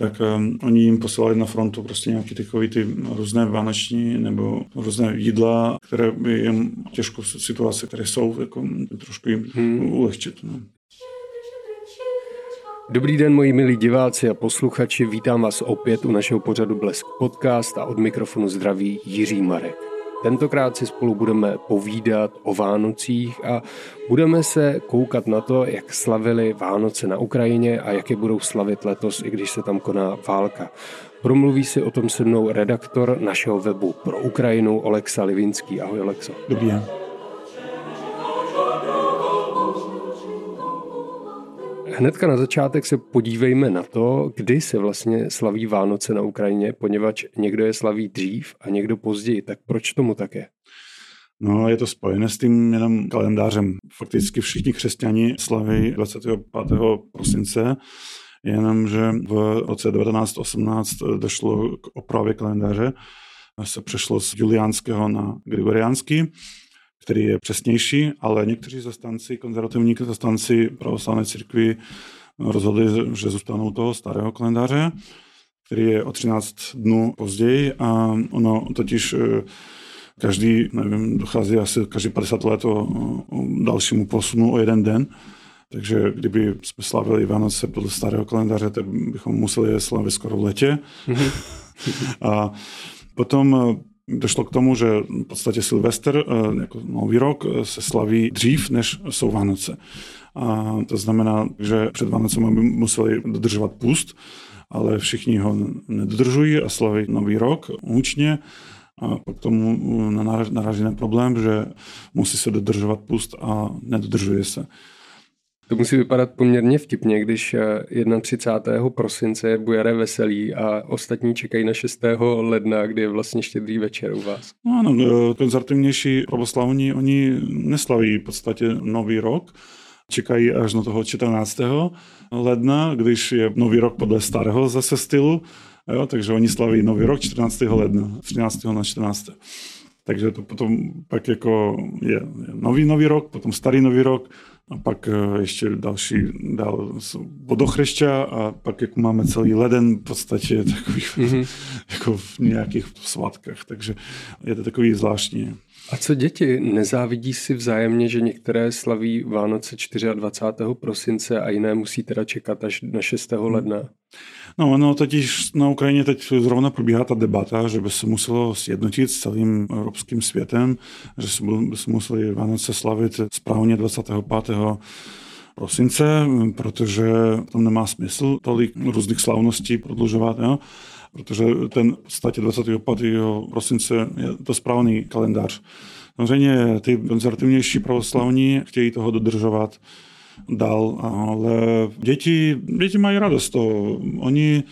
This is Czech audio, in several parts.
tak um, oni jim posílali na frontu prostě nějaké takové ty různé vánoční nebo různé jídla, které by jim těžkou situaci, které jsou, jako trošku jim hmm. ulehčit. No. Dobrý den, moji milí diváci a posluchači, vítám vás opět u našeho pořadu Blesk Podcast a od mikrofonu zdraví Jiří Marek. Tentokrát si spolu budeme povídat o Vánocích a budeme se koukat na to, jak slavili Vánoce na Ukrajině a jak je budou slavit letos, i když se tam koná válka. Promluví si o tom se mnou redaktor našeho webu pro Ukrajinu Oleksa Livinský. Ahoj Olekso. Dobrý den. Hnedka na začátek se podívejme na to, kdy se vlastně slaví Vánoce na Ukrajině, poněvadž někdo je slaví dřív a někdo později. Tak proč tomu tak je? No, je to spojené s tím jenom kalendářem. Fakticky všichni křesťani slaví 25. prosince, jenomže v roce 1918 došlo k opravě kalendáře. Se přešlo z juliánského na gregoriánský který je přesnější, ale někteří zastanci, konzervativní zastanci pravoslavné církvy rozhodli, že zůstanou toho starého kalendáře, který je o 13 dnů později a ono totiž eh, každý, nevím, dochází asi každý 50 let o, o dalšímu posunu o jeden den. Takže kdyby jsme slavili Vánoce podle starého kalendáře, tak bychom museli je slavit skoro v letě. Mm-hmm. a potom došlo k tomu, že v podstatě Silvester eh, jako nový rok eh, se slaví dřív, než jsou Vánoce. A to znamená, že před Vánocem by museli dodržovat pust, ale všichni ho nedodržují a slaví nový rok hůčně. A pak tomu eh, naráží na problém, že musí se dodržovat pust a nedodržuje se. To musí vypadat poměrně vtipně, když 31. Eh, prosince je bujaré veselí a ostatní čekají na 6. ledna, kdy je vlastně štědrý večer u vás. No, ano, eh, konzervativnější pravoslavní, oni neslaví v podstatě nový rok, čekají až na toho 14. ledna, když je nový rok podle starého zase stylu, jo, takže oni slaví nový rok 14. ledna, 13. na 14. Takže to potom pak jako je nový nový rok, potom starý nový rok, a pak eh, ještě další dál vodochřešťa a pak jako máme celý leden v podstatě takový mm-hmm. jako v nějakých svátkách, takže je to takový zvláštní. A co děti? Nezávidí si vzájemně, že některé slaví Vánoce 24. prosince a jiné musí teda čekat až na 6. Hmm. ledna? No, ono totiž na Ukrajině teď zrovna probíhá ta debata, že by se muselo sjednotit s celým evropským světem, že by se museli Vánoce slavit správně 25 prosince, protože tam nemá smysl tolik různých slavností prodlužovat. Jo? Protože ten v podstatě 25. prosince je to správný kalendář. Samozřejmě ty konzervativnější pravoslavní chtějí toho dodržovat dál, ale děti, děti mají radost toho. Oni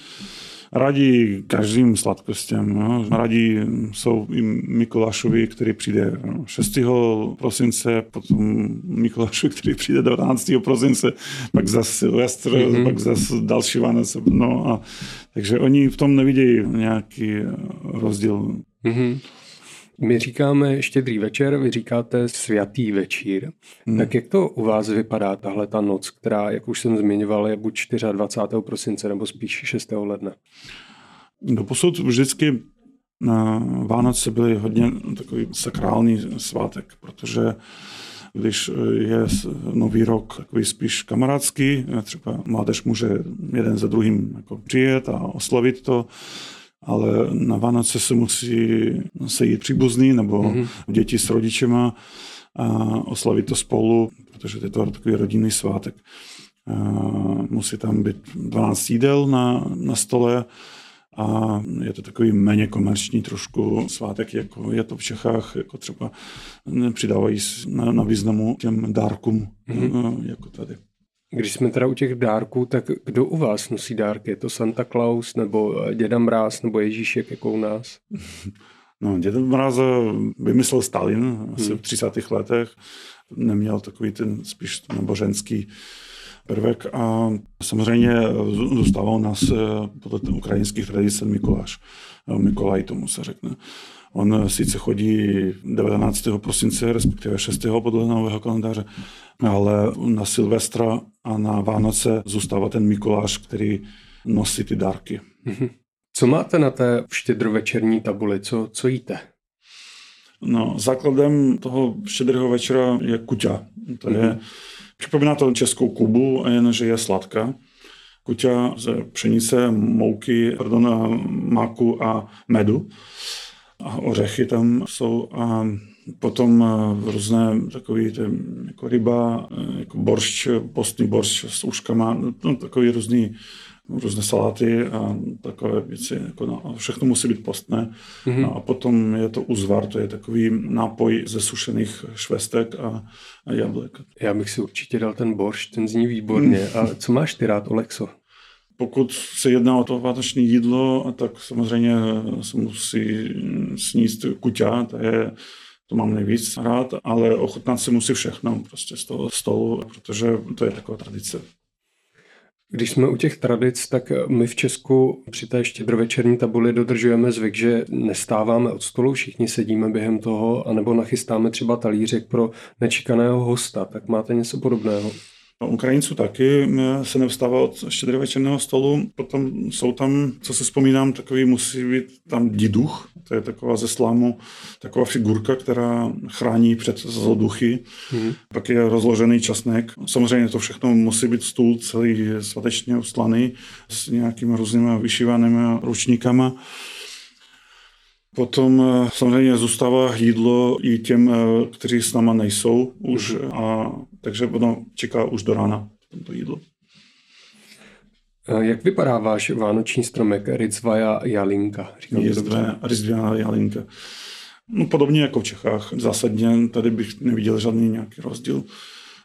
radí každým sladkostem. No. Radí jsou i Mikulášovi, který přijde 6. prosince, potom Mikulášovi, který přijde 12. prosince, pak zase Silvestr, mm-hmm. pak zase další Vánoce. No a, takže oni v tom nevidějí nějaký rozdíl. Mm-hmm. My říkáme štědrý večer, vy říkáte svatý večír. Hmm. Tak jak to u vás vypadá tahle ta noc, která, jak už jsem zmiňoval, je buď 24. prosince nebo spíš 6. ledna? Doposud vždycky na Vánoce byly hodně takový sakrální svátek, protože když je nový rok takový spíš kamarádský, třeba mládež může jeden za druhým jako přijet a oslavit to, ale na Vánoce se musí sejít příbuzný nebo mm-hmm. děti s rodičema a oslavit to spolu, protože je to takový rodinný svátek. A musí tam být 12 jídel na, na stole a je to takový méně komerční trošku svátek, jako je to v Čechách, jako třeba přidávají na, na významu těm dárkům, mm-hmm. jako tady. Když jsme teda u těch dárků, tak kdo u vás nosí dárky? Je to Santa Claus, nebo eh, Děda Mráz, nebo Ježíšek, jako u nás? No, Děda Mráz vymyslel Stalin asi hmm. v 30. letech. Neměl takový ten spíš náboženský prvek a samozřejmě zůstával u nás eh, podle ukrajinských tradicí Mikuláš. Mikolaj tomu se řekne. On sice chodí 19. prosince, respektive 6. podle nového kalendáře, ale na Silvestra a na Vánoce zůstává ten Mikuláš, který nosit ty dárky. Mhm. Co máte na té štědrovečerní tabuli? Co, co jíte? No, základem toho štědrého večera je kuťa. To je, mm-hmm. připomíná to českou kubu, jenže je sladká. Kuťa ze pšenice, mouky, pardon, máku a medu. A ořechy tam jsou a potom různé takové jako ryba, jako boršč, postný boršč s uškama, no, takový různý různé saláty a takové věci. Jako no, všechno musí být postné. Mm-hmm. No a potom je to uzvar, to je takový nápoj ze sušených švestek a, a jablek. Já bych si určitě dal ten borš, ten zní výborně. Mm. A co máš ty rád, Olexo? Pokud se jedná o to vánoční jídlo, tak samozřejmě se musí sníst kuťa, to je to mám nejvíc rád, ale ochutnat se musí všechno prostě z toho stolu, protože to je taková tradice. Když jsme u těch tradic, tak my v Česku při té štědrovečerní tabuli dodržujeme zvyk, že nestáváme od stolu, všichni sedíme během toho, anebo nachystáme třeba talířek pro nečekaného hosta. Tak máte něco podobného? Ukrajinců taky se nevstává od štědrovečerného stolu. Potom jsou tam, co se vzpomínám, takový musí být tam diduch, to je taková ze slámu, taková figurka, která chrání před zloduchy. Mm. Pak je rozložený časnek. Samozřejmě to všechno musí být stůl celý svatečně uslaný s nějakými různými vyšívanými ručníkama. Potom eh, samozřejmě zůstává jídlo i těm, eh, kteří s náma nejsou už, mhm. a, takže ono čeká už do rána to jídlo. Jak vypadá váš vánoční stromek Ritzvaja Jalinka? Ritzvaja Jalinka. No, podobně jako v Čechách. Zásadně tady bych neviděl žádný nějaký rozdíl.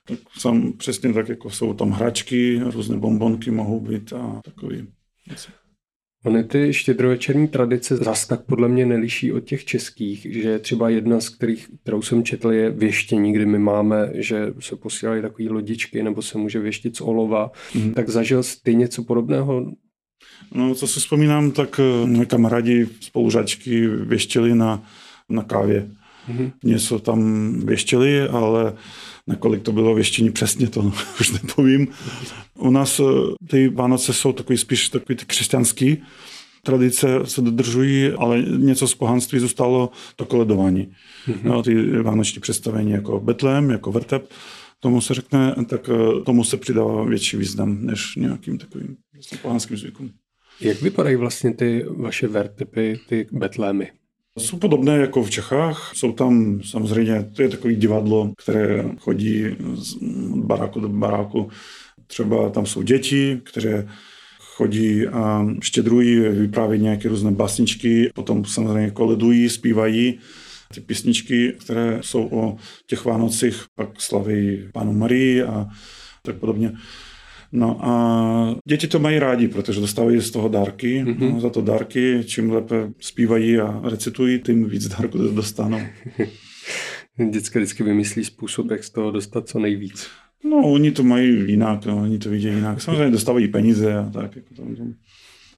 Tak sam přesně tak, jako jsou tam hračky, různé bombonky mohou být a takový. Ony ty štědrovečerní tradice zas tak podle mě neliší od těch českých, že třeba jedna z kterých, kterou jsem četl, je věštění, kdy my máme, že se posílají takové lodičky nebo se může věštit z olova. Mm. Tak zažil jsi něco podobného? No, co si vzpomínám, tak eh, moje kamarádi, spolužačky věštili na, na kávě. Mm. Něco tam věštili, ale nakolik to bylo věštění přesně, to už nepovím. U nás eh, ty Vánoce jsou takový spíš takový ty křesťanský, tradice se dodržují, ale něco z pohanství zůstalo to koledování. Mm-hmm. No, ty vánoční představení jako Betlém, jako vrtep, tomu se řekne, tak eh, tomu se přidává větší význam než nějakým takovým pohanským zvykům. Jak vypadají vlastně ty vaše vertepy, ty betlémy? Jsou podobné jako v Čechách. Jsou tam samozřejmě, to je takový divadlo, které chodí z baráku do baráku. Třeba tam jsou děti, které chodí a štědrují, vyprávějí nějaké různé básničky, potom samozřejmě koledují, zpívají ty písničky, které jsou o těch Vánocích, pak slaví Pánu Marii a tak podobně. No a děti to mají rádi, protože dostávají z toho dárky. Mm-hmm. No, za to dárky, čím lépe zpívají a recitují, tím víc dárku dostanou. Děcka vždycky vymyslí způsob, jak z toho dostat co nejvíc. No, oni to mají jinak, no, oni to vidí jinak. Samozřejmě dostávají peníze a tak. Jako tam, tam.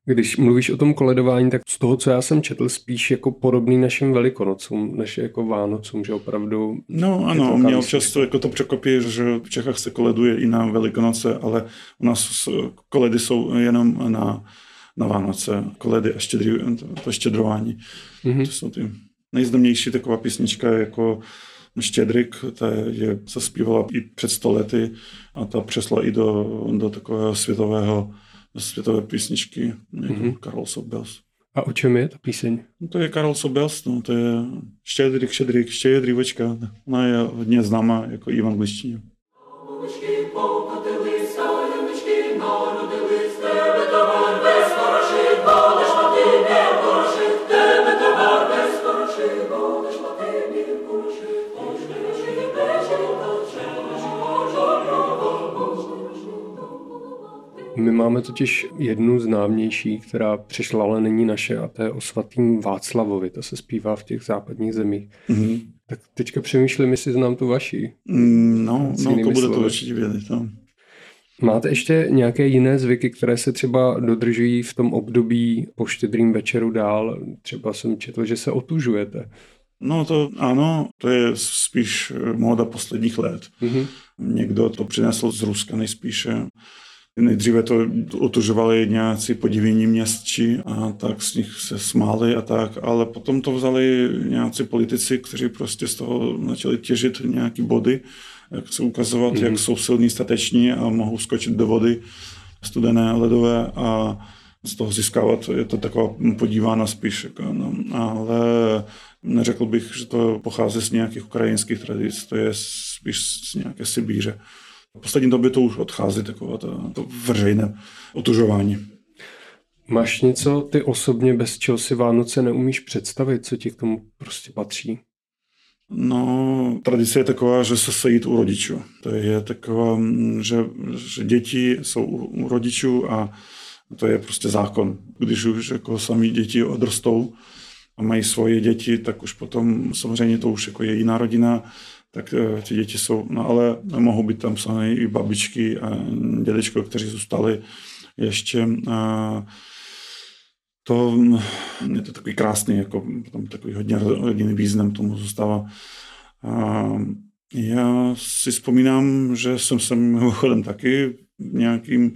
Když mluvíš o tom koledování, tak z toho, co já jsem četl, spíš jako podobný našim velikonocům, než jako Vánocům, že opravdu... No ano, mě občas to, jako to překopí, že v Čechách se koleduje i na Velikonoce, ale u nás koledy jsou jenom na, na Vánoce, koledy a štědrý, to, štědrování. Mm-hmm. To jsou ty nejznámější taková písnička jako Štědrik, ta je, se zpívala i před sto lety a ta přesla i do, do takového světového světové písničky, mm-hmm. Karol Sobels. A o čem je ta píseň? No to je Karol Sobels, no, to je Štědrik, Štědrik, Štědrivočka. Ona je hodně známá jako i v angličtině. My máme totiž jednu známější, která přišla, ale není naše, a to je o svatým Václavovi. To se zpívá v těch západních zemích. Mm-hmm. Tak teďka přemýšlím, jestli znám tu vaši. Mm, no, no to bude to určitě vědět. No. Máte ještě nějaké jiné zvyky, které se třeba dodržují v tom období po štědrým večeru dál? Třeba jsem četl, že se otužujete. No to ano, to je spíš móda posledních let. Mm-hmm. Někdo to přinesl z Ruska nejspíše. Nejdříve to otužovali nějací podivění městči a tak z nich se smáli a tak, ale potom to vzali nějací politici, kteří prostě z toho začali těžit nějaký body, jak se ukazovat, mm-hmm. jak jsou silní, stateční a mohou skočit do vody studené, ledové a z toho získávat, je to taková podívána spíš, jako, no, ale neřekl bych, že to pochází z nějakých ukrajinských tradic, to je spíš z nějaké Sibíře. V poslední době to už odchází, takové to, to veřejné otužování. Máš něco ty osobně, bez čeho si Vánoce neumíš představit, co ti k tomu prostě patří? No, tradice je taková, že se sejít u rodičů. To je taková, že, že děti jsou u rodičů a to je prostě zákon. Když už jako sami děti odrostou a mají svoje děti, tak už potom samozřejmě to už jako je jiná rodina, tak eh, ty děti jsou, no ale mohou být tam sami i babičky a dědečko, kteří zůstali ještě. A to je to takový krásný, jako tam takový hodně rodinný význam tomu zůstává. A já si vzpomínám, že jsem se mimochodem taky nějakým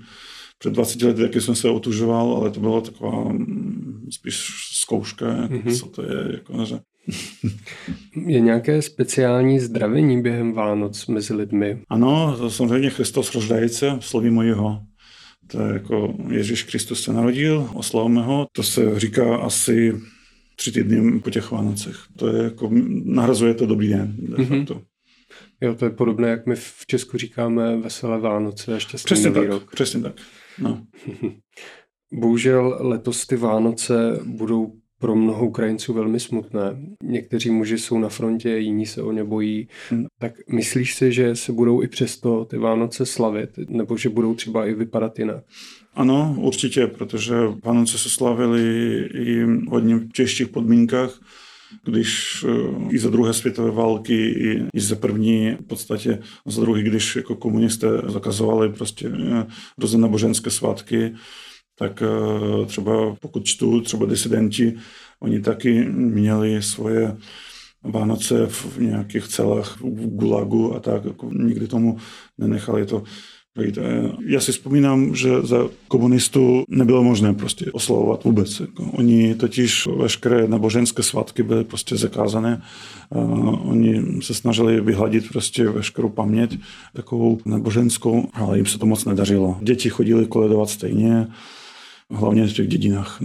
před 20 lety taky jsem se otužoval, ale to byla taková mm, spíš zkouška, jako mm-hmm. co to je. Jako, že... je nějaké speciální zdravení během Vánoc mezi lidmi? Ano, to samozřejmě Christos roždajíce, sloví mojeho. To je jako Ježíš Kristus se narodil, oslavme ho. To se říká asi tři týdny po těch Vánocech. To je jako, nahrazuje to dobrý den. Mm-hmm. Jo, to je podobné, jak my v Česku říkáme veselé Vánoce a šťastný přesně nový tak, rok. Přesně tak. No. Bohužel letos ty Vánoce budou pro mnoho Ukrajinců velmi smutné. Někteří muži jsou na frontě, jiní se o ně bojí. Hmm. Tak myslíš si, že se budou i přesto ty Vánoce slavit, nebo že budou třeba i vypadat jinak? Ano, určitě, protože Vánoce se slavili i v hodně těžších podmínkách když eh, i za druhé světové války, i, i za první, v podstatě za druhý, když jako komunisté zakazovali prostě eh, různé náboženské svátky, tak eh, třeba pokud čtu, třeba disidenti, oni taky měli svoje Vánoce v nějakých celách v Gulagu a tak, jako nikdy tomu nenechali to já si vzpomínám, že za komunistů nebylo možné prostě oslavovat vůbec. Jako oni totiž veškeré náboženské svatky byly prostě zakázané. Oni se snažili vyhladit prostě veškerou paměť takovou náboženskou, ale jim se to moc nedařilo. Děti chodili koledovat stejně, hlavně v těch dědinách.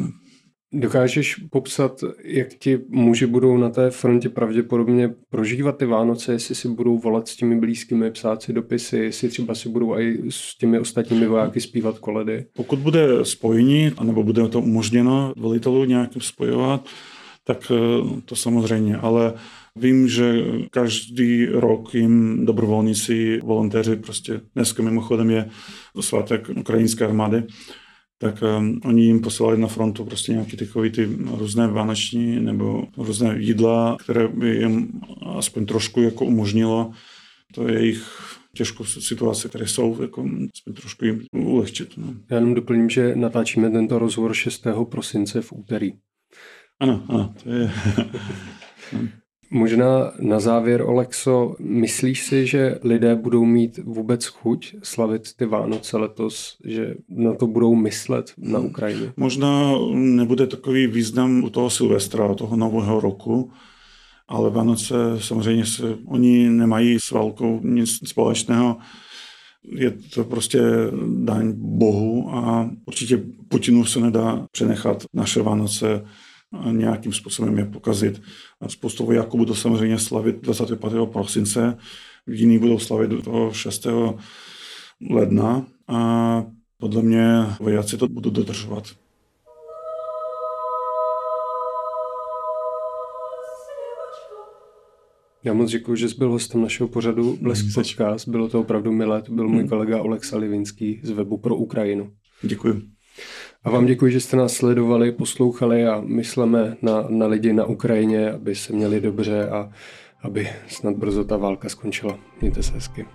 Dokážeš popsat, jak ti muži budou na té frontě pravděpodobně prožívat ty Vánoce, jestli si budou volat s těmi blízkými, psát si dopisy, jestli třeba si budou i s těmi ostatními vojáky zpívat koledy? Pokud bude spojení, anebo bude to umožněno velitelů nějakým spojovat, tak eh, to samozřejmě, ale Vím, že každý rok jim dobrovolníci, volontéři, prostě dneska mimochodem je svátek ukrajinské armády, tak um, oni jim posílali na frontu prostě nějaké takové ty různé vánoční nebo různé jídla, které by jim aspoň trošku jako umožnilo to jejich těžkou situaci, které jsou, jako aspoň trošku jim ulehčit. No. Já jenom doplním, že natáčíme tento rozhovor 6. prosince v úterý. Ano, ano, to je... Možná na závěr, Olexo, myslíš si, že lidé budou mít vůbec chuť slavit ty Vánoce letos, že na to budou myslet na Ukrajině? Možná nebude takový význam u toho Silvestra, toho nového roku, ale Vánoce samozřejmě se, oni nemají s válkou nic společného. Je to prostě daň Bohu a určitě Putinu se nedá přenechat naše Vánoce nějakým způsobem je pokazit. Spoustu vojáků budou samozřejmě slavit 25. prosince, jiní budou slavit do toho 6. ledna a podle mě vojáci to budou dodržovat. Já moc děkuji, že jsi byl hostem našeho pořadu Blesk Podcast. Bylo to opravdu milé. To byl můj hmm. kolega Oleksa Livinský z webu pro Ukrajinu. Děkuji. A vám děkuji, že jste nás sledovali, poslouchali a myslíme na, na lidi na Ukrajině, aby se měli dobře a aby snad brzo ta válka skončila. Mějte se hezky.